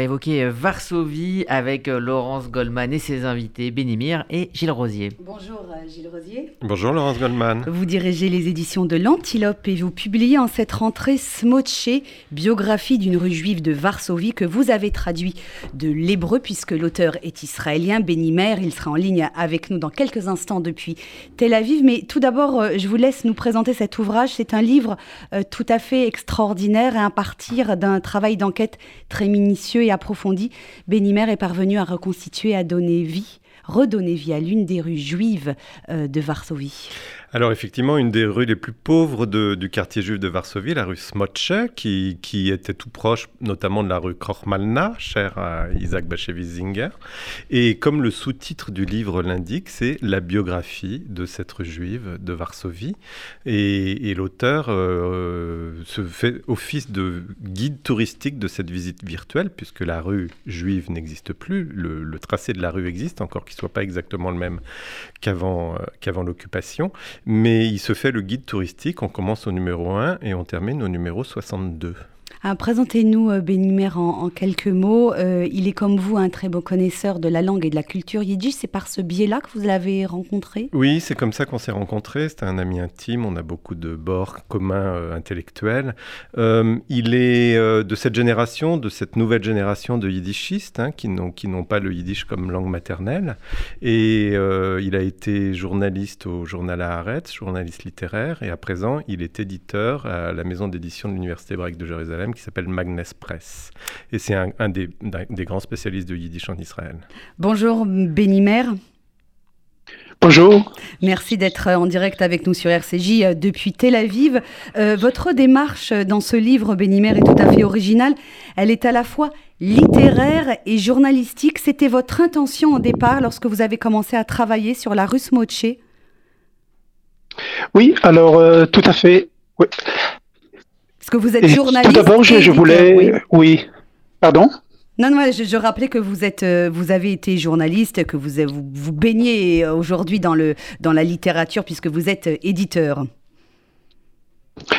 va évoquer euh, Varsovie avec euh, Laurence Goldman et ses invités Bénimir et Gilles Rosier. Bonjour Gilles Rosier. Bonjour Laurence Goldman. Vous dirigez les éditions de l'Antilope et vous publiez en cette rentrée Smoche, biographie d'une rue juive de Varsovie que vous avez traduit de l'hébreu puisque l'auteur est israélien, Bénimer. Il sera en ligne avec nous dans quelques instants depuis Tel Aviv. Mais tout d'abord, je vous laisse nous présenter cet ouvrage. C'est un livre tout à fait extraordinaire et à partir d'un travail d'enquête très minutieux et approfondi, Bénimer est parvenu à reconstituer, à donner vie, redonner vie à l'une des rues juives euh, de Varsovie. Alors effectivement, une des rues les plus pauvres du quartier juif de Varsovie, la rue Smocze, qui, était tout proche notamment de la rue Krochmalna, chère à Isaac Bashevis-Zinger. Et comme le sous-titre du livre l'indique, c'est la biographie de cette rue juive de Varsovie. Et, l'auteur euh, se fait office de guide touristique de cette visite virtuelle, puisque la rue juive n'existe plus. Le, tracé de la rue existe, encore qu'il ne soit pas exactement le même qu'avant euh, qu'avant l'occupation mais il se fait le guide touristique. On commence au numéro 1 et on termine au numéro 62. Ah, présentez-nous euh, Bénimer en, quelques mots. Euh, il est comme vous un très bon connaisseur de la langue et de la culture yiddish. C'est par ce biais-là que vous l'avez rencontré? Oui, c'est comme ça qu'on s'est rencontrés. C'était un ami intime. On a beaucoup de bords communs euh, intellectuels. il est de cette génération, de cette nouvelle génération de yiddishistes hein, qui n'ont pas le yiddish comme langue maternelle. Et il a été journaliste au journal Haaretz, journaliste littéraire. Et à présent, il est éditeur à la maison d'édition de l'Université hébraïque de Jérusalem qui s'appelle Magnes Press. Et c'est un, des, des, grands spécialistes de Yiddish en Israël. Bonjour Bénimer. Bonjour. Merci d'être en direct avec nous sur RCJ euh, depuis Tel Aviv. Euh, votre démarche dans ce livre, Bénimer, est tout à fait originale. Elle est à la fois littéraire et journalistique. C'était votre intention au départ lorsque vous avez commencé à travailler sur la Russe Moche? Oui, alors euh, tout à fait. Oui que vous êtes journaliste. Tout d'abord, je, voulais. Oui. Pardon? Non, non, je, rappelais que vous êtes, euh, vous avez été journaliste, que vous vous, vous baignez aujourd'hui dans le dans la littérature puisque vous êtes éditeur.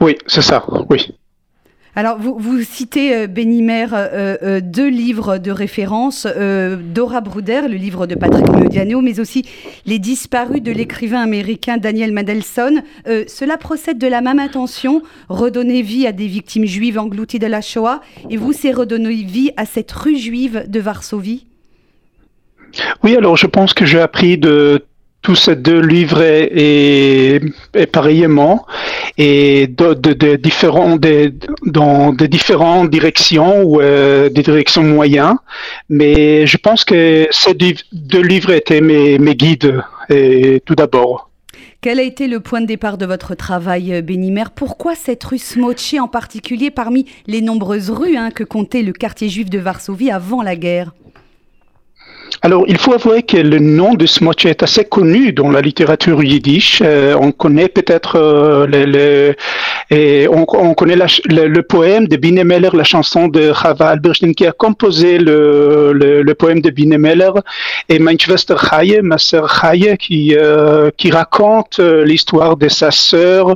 Oui, c'est ça. Oui. Alors, vous, citez, euh, Bénimer, euh, euh, deux livres de référence, Dora Bruder, le livre de Patrick Modiano, mais aussi Les disparus de l'écrivain américain Daniel Mandelson. cela procède de la même intention, redonner vie à des victimes juives englouties de la Shoah, et vous, c'est redonner vie à cette rue juive de Varsovie? Oui, alors je pense que j'ai appris de tous ces deux livres et, pareillement et de, différents dans des différentes directions ou euh, des directions moyennes. Mais je pense que ces deux livres étaient mes, guides et tout d'abord. Quel a été le point de départ de votre travail, euh, Bénimer Pourquoi cette rue Smoche en particulier parmi les nombreuses rues hein, que comptait le quartier juif de Varsovie avant la guerre? Alors, il faut avouer que le nom de Smoche est assez connu dans la littérature yiddish. Euh, on connaît peut-être euh, le, et on, on connaît le, poème de Binemeller, la chanson de Chava Alberstein qui a composé le, le, poème de Binemeller et Mein Schwester ma sœur Chaye, qui, euh, qui raconte l'histoire de sa sœur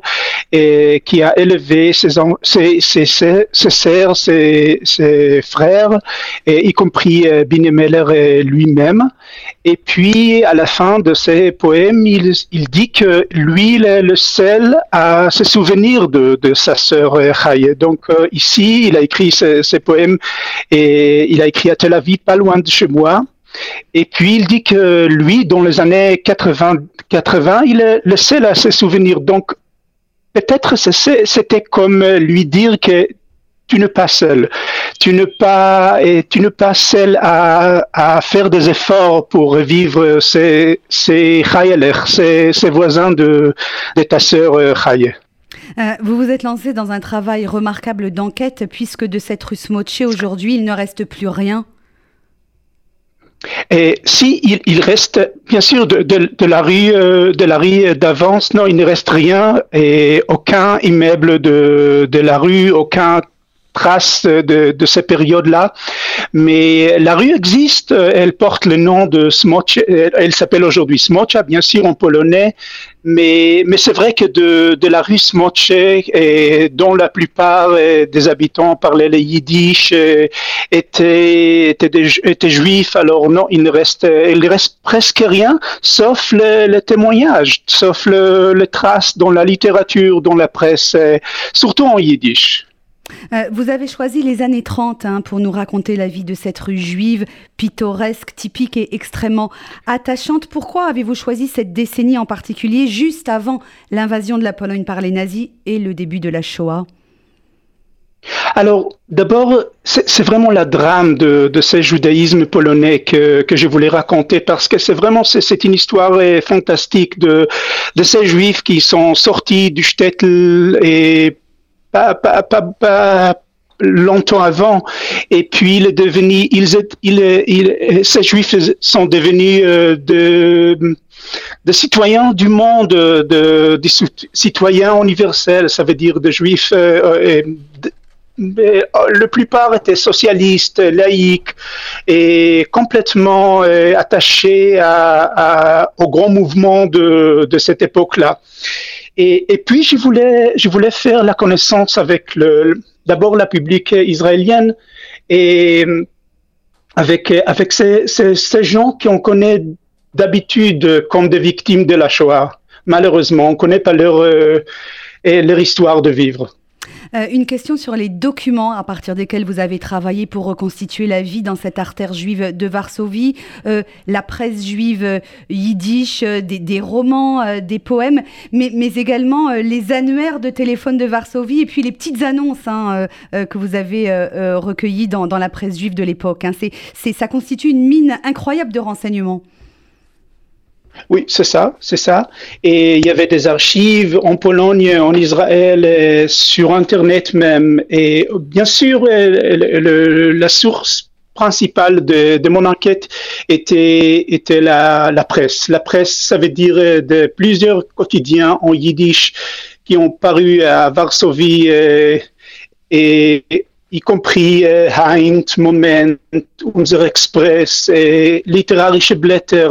et qui a élevé ses, ses, ses, ses, sœurs, ses, ses frères, et y compris Binemeller et Et puis, à la fin de ses poèmes, il, dit que lui, il est le seul à se souvenir de, sa sœur Chaye. Donc, euh, ici, il a écrit ses, poèmes et il a écrit à Tel Aviv, pas loin de chez moi. Et puis, il dit que lui, dans les années 80, 80 il est le seul à se souvenir. Donc, peut-être c'était comme lui dire que tu n'es pas seul. Tu n'es pas, et tu n'es pas seul à, à, faire des efforts pour revivre ces, ces ces, ces voisins de, de ta sœur euh, Chaye. Euh, vous vous êtes lancé dans un travail remarquable d'enquête puisque de cette rue Smoche aujourd'hui, il ne reste plus rien. Et si il, reste, bien sûr, de, de, de, la rue, euh, de la rue d'avance, non, il ne reste rien et aucun immeuble de, de la rue, aucun traces de, de ces périodes-là. Mais la rue existe, elle porte le nom de Smocze, elle s'appelle aujourd'hui Smocza, bien sûr en polonais, mais, mais c'est vrai que de, de la rue Smocze, et dont la plupart des habitants parlaient le yiddish, étaient, étaient, étaient, juifs, alors non, il ne reste, il reste presque rien, sauf le, le témoignage, sauf le, les traces dans la littérature, dans la presse, surtout en yiddish. Euh, vous avez choisi les années 30 hein, pour nous raconter la vie de cette rue juive, pittoresque, typique et extrêmement attachante. Pourquoi avez-vous choisi cette décennie en particulier, juste avant l'invasion de la Pologne par les nazis et le début de la Shoah? Alors, d'abord, c'est vraiment la drame de, ce judaïsme polonais que, je voulais raconter parce que c'est vraiment c'est une histoire fantastique de, de ces juifs qui sont sortis du shtetl et pas, longtemps avant. Et puis, ils, il, ces juifs sont devenus euh, de, citoyens du monde, de, citoyens universels, ça veut dire de juifs. Euh, euh, la plupart étaient socialistes, laïcs et complètement attachés au grand mouvement de cette époque-là. Et, puis, je voulais, je voulais faire la connaissance avec le, d'abord la public israélienne et avec, ces, ces, gens qu'on connaît d'habitude comme des victimes de la Shoah. Malheureusement, on ne connaît pas euh, leur histoire de vivre. Euh, une question sur les documents à partir desquels vous avez travaillé pour reconstituer la vie dans cette artère juive de Varsovie, euh, la presse juive yiddish, euh, des, romans, des poèmes, mais, également les annuaires de téléphone de Varsovie et puis les petites annonces hein, que vous avez recueillies dans, la presse juive de l'époque. Hein. ça constitue une mine incroyable de renseignements. Oui, c'est ça, c'est ça. Et il y avait des archives en Pologne, en Israël, sur Internet même. Et bien sûr, la source principale de, mon enquête était, était la, presse. La presse, ça veut dire de plusieurs quotidiens en yiddish qui ont paru à Varsovie et y compris euh, Heint, Moment, Unser Express et Literarische Blätter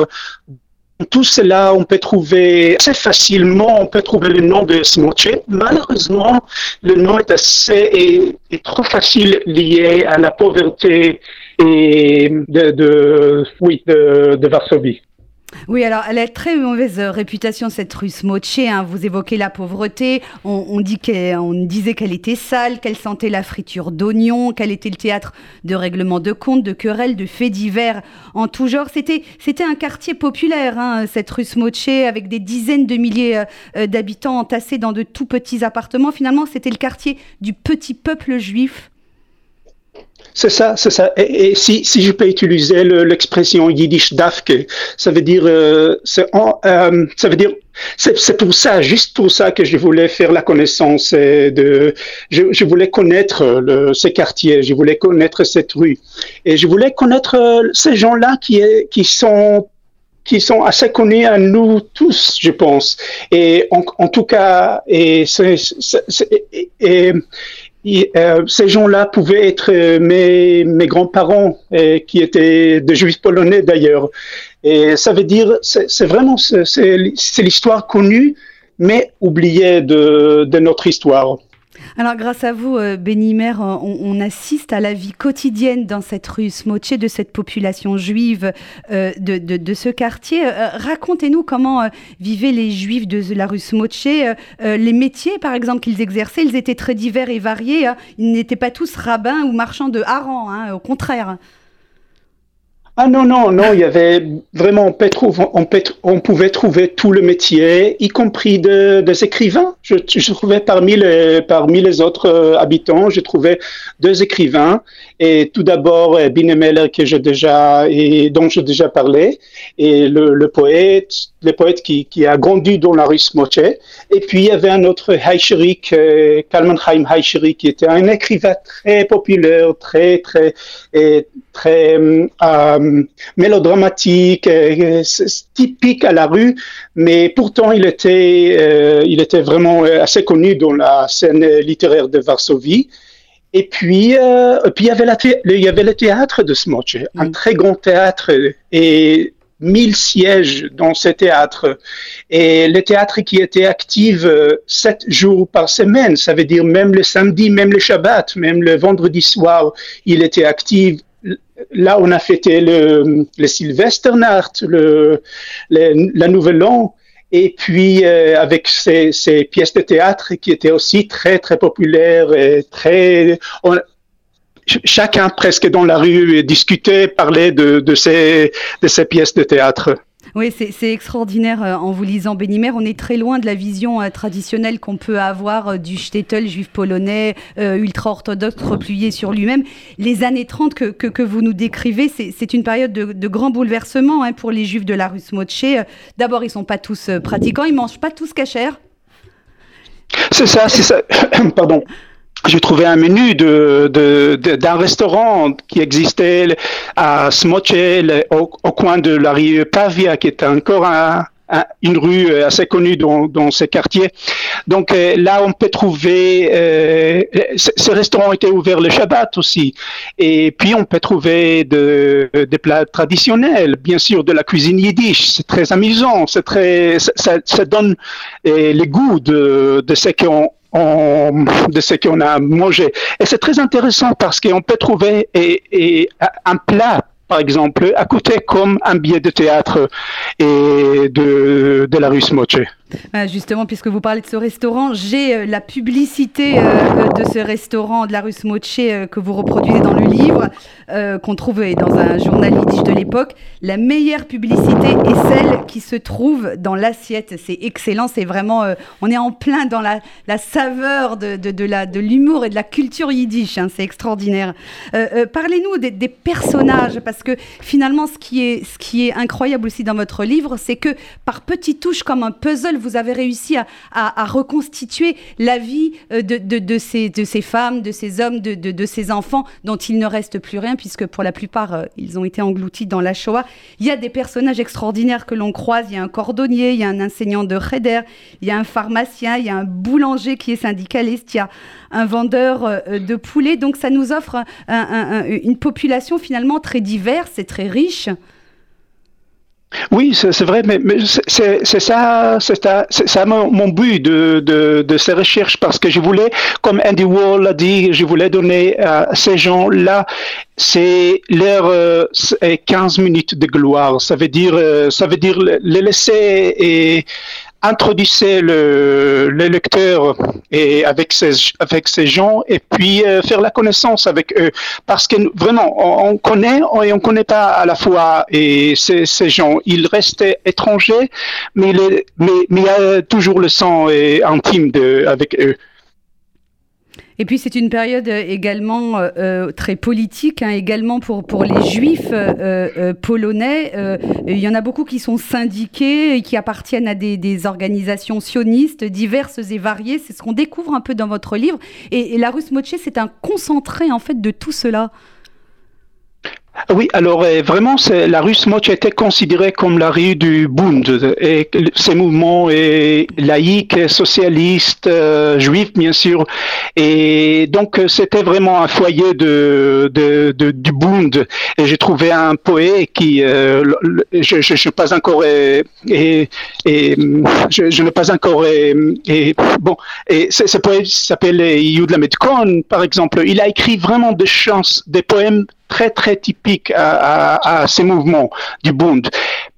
tout cela, on peut trouver assez facilement, on peut trouver le nom de Smoche. Malheureusement, le nom est assez et, trop facile lié à la pauvreté et de, de oui, de, de Varsovie. Oui, alors elle a très mauvaise réputation, cette rue Smoche. Hein. Vous évoquez la pauvreté. On, dit qu'on disait qu'elle était sale, qu'elle sentait la friture d'oignons, qu'elle était le théâtre de règlements de comptes, de querelles, de faits divers en tout genre. C'était, c'était un quartier populaire, hein, cette rue Smoche, avec des dizaines de milliers euh, d'habitants entassés dans de tout petits appartements. Finalement, c'était le quartier du petit peuple juif c'est ça, c'est ça. Et, si, si, je peux utiliser l'expression yiddish dafke, ça veut dire, euh, euh, ça veut dire, c'est pour ça, juste pour ça que je voulais faire la connaissance de, je, voulais connaître le, ces quartiers, je voulais connaître cette rue, et je voulais connaître euh, ces gens-là qui, sont qui sont assez connus à nous tous, je pense. Et en, tout cas, euh, ces gens-là pouvaient être euh, mes, mes grands-parents, qui étaient de juifs polonais d'ailleurs. Et ça veut dire, c'est vraiment, c'est l'histoire connue, mais oubliée de, de notre histoire. Alors, grâce à vous, euh, Bénimer, euh, on, assiste à la vie quotidienne dans cette rue Smoche, de cette population juive euh, de, ce quartier. Racontez-nous comment vivaient les juifs de la rue Smoche. les métiers, par exemple, qu'ils exerçaient, ils étaient très divers et variés. Hein. Ils n'étaient pas tous rabbins ou marchands de harengs, hein, au contraire. Ah non, non, non, il y avait vraiment, on, pouvait trouver tout le métier, y compris de, des écrivains. Je, je, trouvais parmi les, parmi les autres euh, habitants, je trouvais deux écrivains. Et tout d'abord, euh, Binemeller, que j'ai déjà, et dont j'ai déjà parlé, et le, le poète, le poète qui, qui, a grandi dans la rue Smoche. Et puis, il y avait un autre Heicherik, euh, Kalmanheim Heicherik, qui était un écrivain très populaire, très, très, très, euh, euh, mélodramatique, typique à la rue, mais pourtant il était, euh, il était vraiment assez connu dans la scène littéraire de Varsovie. Et puis, euh, puis il, y avait la il y avait le théâtre de Smoche, un très grand théâtre et mille sièges dans ce théâtre. Et le théâtre qui était actif euh, sept jours par semaine, ça veut dire même le samedi, même le Shabbat, même le vendredi soir, il était actif. Là, on a fêté le, le Sylvesternacht, le, le, la Nouvelle An et puis euh, avec ces, ces, pièces de théâtre qui étaient aussi très très populaires et très chacun presque dans la rue discutait parlait de, de, de ces pièces de théâtre. Oui, c'est extraordinaire euh, en vous lisant Bénimer. On est très loin de la vision euh, traditionnelle qu'on peut avoir euh, du shtetl juif polonais, ultra-orthodoxe, replié sur lui-même. Les années 30 que, que, vous nous décrivez, c'est une période de, de grand bouleversement hein, pour les juifs de la rue Smoche. D'abord, ils ne sont pas tous pratiquants, ils ne mangent pas tous cachère. C'est ça, c'est ça. Pardon j'ai trouvé un menu de, d'un restaurant qui existait à Smoce, au, coin de la rue Pavia, qui est encore une rue assez connue dans, dans ces quartiers. Donc euh, là, on peut trouver. Euh, ce restaurant était ouvert le Shabbat aussi, et puis on peut trouver de, des plats traditionnels, bien sûr, de la cuisine yiddish. C'est très amusant, c'est très, ça, ça donne euh, les goûts de, de ce qu'on de ce qu'on a mangé. Et c'est très intéressant parce qu'on peut trouver et, un plat par exemple, à côté comme un billet de théâtre et de, de la rue Smoche. Ah, justement, puisque vous parlez de ce restaurant, j'ai euh, la publicité euh, de ce restaurant de la rue Smoche euh, que vous reproduisez dans le livre, qu'on trouve dans un journal yiddish de l'époque. La meilleure publicité est celle qui se trouve dans l'assiette. C'est excellent, c'est vraiment, on est en plein dans la, la saveur de, de, de l'humour et de la culture yiddish. Hein, c'est extraordinaire. Parlez-nous des, des, personnages, parce que finalement, ce qui est, ce qui est incroyable aussi dans votre livre, c'est que par petites touches comme un puzzle, vous avez réussi à, reconstituer la vie euh, de, ces, femmes, de ces hommes, de, ces enfants dont il ne reste plus rien, puisque pour la plupart, euh, ils ont été engloutis dans la Shoah. Il y a des personnages extraordinaires que l'on croise. Il y a un cordonnier, il y a un enseignant de Reder, il y a un pharmacien, il y a un boulanger qui est syndicaliste, il y a un vendeur euh, de poulet. Donc ça nous offre une population finalement très diverse et très riche. Oui, c'est vrai, mais, c'est ça, c'est mon, but de, de, ces recherches parce que je voulais, comme Andy Wall l'a dit, je voulais donner à ces gens-là, c'est leur 15 minutes de gloire. Ça veut dire, euh, ça veut dire les laisser et introduisez le, le, lecteur et avec ces, avec ces gens et puis euh, faire la connaissance avec eux. Parce que vraiment, on, connaît et on connaît pas à la fois et ces, ces gens. Ils restent étrangers, mais, mais, mais il y a toujours le sang intime de, avec eux. Et puis c'est une période euh, également euh, euh, très politique, hein, également pour, pour les juifs polonais. il y en a beaucoup qui sont syndiqués et qui appartiennent à des, des, organisations sionistes diverses et variées. C'est ce qu'on découvre un peu dans votre livre. Et, la Russe Moche, c'est un concentré en fait de tout cela. Oui, alors euh, vraiment, la rue Smoch était considérée comme la rue du Bund et ces mouvements et laïcs, socialistes, euh, juifs bien sûr, et donc euh, c'était vraiment un foyer de, du Bund. Et j'ai trouvé un poète qui, je, je, pas encore et, je, je n'ai pas encore et, bon, et ce poète s'appelle Yudla Metcon par exemple. Il a écrit vraiment des chants, des poèmes très très typique à, ces mouvements du Bund.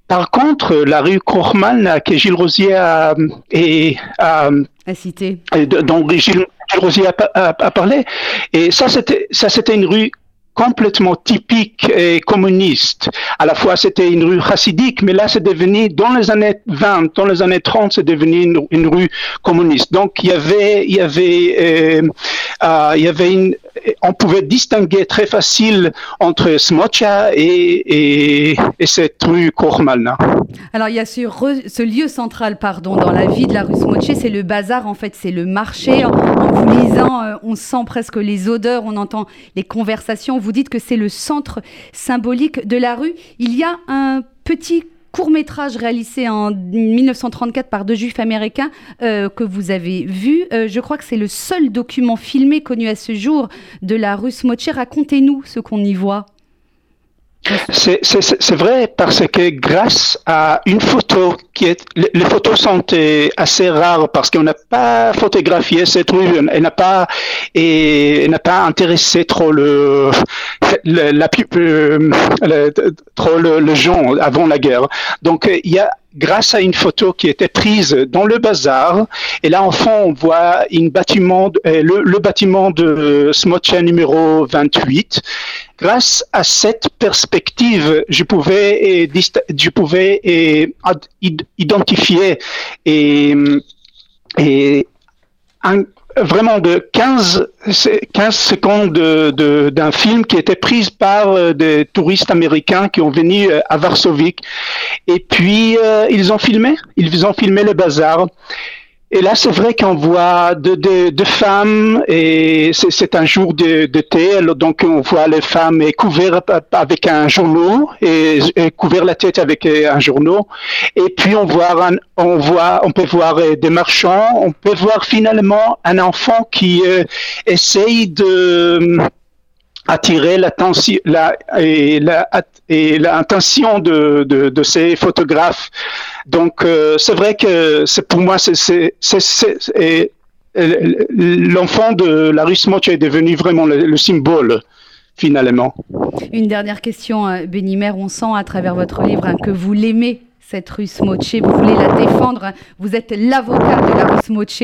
Par contre, la rue Krochmann, que Gilles Rosier a, et, a, cité, dont Gilles, Rosier a, a, parlé, et ça c'était ça c'était une rue complètement typique et communiste. À la fois, c'était une rue chassidique, mais là, c'est devenu, dans les années 20, dans les années 30, c'est devenu une, rue communiste. Donc, il y avait, il y avait, euh, euh, il y avait une, on pouvait distinguer très facile entre Smocha et, et, cette rue Kormalna. Alors, il y a ce, ce, lieu central, pardon, dans la vie de la rue Smocha, c'est le bazar, en fait, c'est le marché. En, vous lisant, euh, on sent presque les odeurs, on entend les conversations dites que c'est le centre symbolique de la rue. Il y a un petit court métrage réalisé en 1934 par deux juifs américains que vous avez vu. je crois que c'est le seul document filmé connu à ce jour de la rue Smocher. Racontez-nous ce qu'on y voit. C'est vrai parce que grâce à une photo qui est, les photos sont euh, assez rares parce qu'on n'a pas photographié cette rue, elle n'a pas et n'a pas intéressé trop le, la, euh, trop le, le gens avant la guerre. Donc il y a grâce à une photo qui était prise dans le bazar. Et là, en fond, on voit une bâtiment, euh, le, le, bâtiment de Smocha numéro 28. Grâce à cette perspective, je pouvais, identifier vraiment de 15, 15 secondes d'un film qui était pris par euh, des touristes américains qui ont venu euh, à Varsovie. Et puis, euh, ils ont filmé, ils ont filmé le bazar. Et là, c'est vrai qu'on voit deux de, femmes et c'est un jour d'été, de, donc on voit les femmes couvertes avec un journaux et, couvrir la tête avec un journaux. Et puis on voit, on voit, on peut voir des marchands, on peut voir finalement un enfant qui euh, essaye de attirer l'attention la, et l'attention de, ces photographes. Donc euh, c'est vrai que c'est pour moi c'est l'enfant de la rue Smoch est devenu vraiment le, symbole finalement. Une dernière question, euh, Bénimer, on sent à travers votre livre hein, que vous l'aimez cette rue Smoche, vous voulez la défendre, vous êtes l'avocat de la rue Smoche.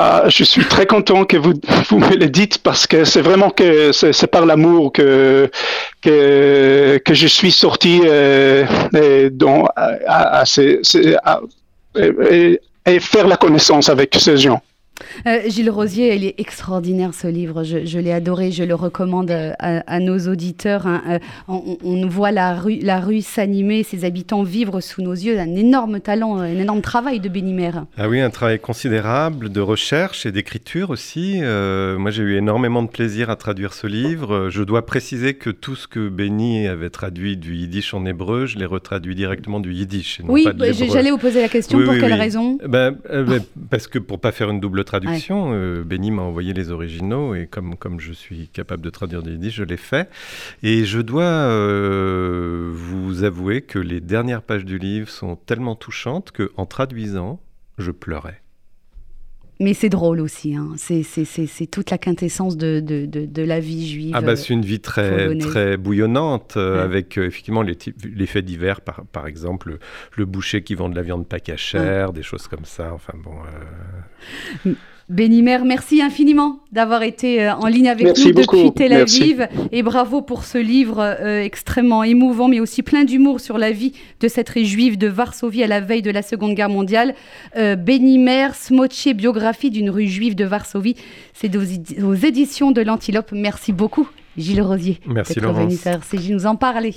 Ah, je suis très content que vous, me le dites parce que c'est vraiment que c'est par l'amour que, que, que je suis sorti euh, et, à, et, faire la connaissance avec ces gens. Euh, Gilles Rosier, il est extraordinaire ce livre. Je, l'ai adoré, je le recommande euh, à, nos auditeurs. Hein. Euh, on, voit la rue, la rue s'animer, ses habitants vivre sous nos yeux. Un énorme talent, un énorme travail de Bénimère. Ah oui, un travail considérable de recherche et d'écriture aussi. moi, j'ai eu énormément de plaisir à traduire ce livre. Je dois préciser que tout ce que Béni avait traduit du yiddish en hébreu, je l'ai retraduit directement du yiddish. oui, j'allais vous poser la question. pour quelle raison? Ben, ben, Parce que pour pas faire une double traduction. Euh, Benny m'a envoyé les originaux et comme, comme je suis capable de traduire des yiddish, je l'ai fait. Et je dois euh, vous avouer que les dernières pages du livre sont tellement touchantes qu'en traduisant, je pleurais. Mais c'est drôle aussi, hein. c'est toute la quintessence de, de, de, la vie juive. Ah bah c'est une vie très, très bouillonnante, euh, avec effectivement les, les faits divers, par, par exemple le, boucher qui vend de la viande pas cachère, des choses comme ça, enfin bon... Bénimer, merci infiniment d'avoir été euh, en ligne avec nous depuis Tel Aviv et bravo pour ce livre euh, extrêmement émouvant mais aussi plein d'humour sur la vie de cette rue juive de Varsovie à la veille de la Seconde Guerre mondiale. Euh, Bénimer, Smoche, biographie d'une rue juive de Varsovie, c'est aux, éditions de l'Antilope. Merci beaucoup Gilles Rosier. Merci Laurence. Merci de nous en parler.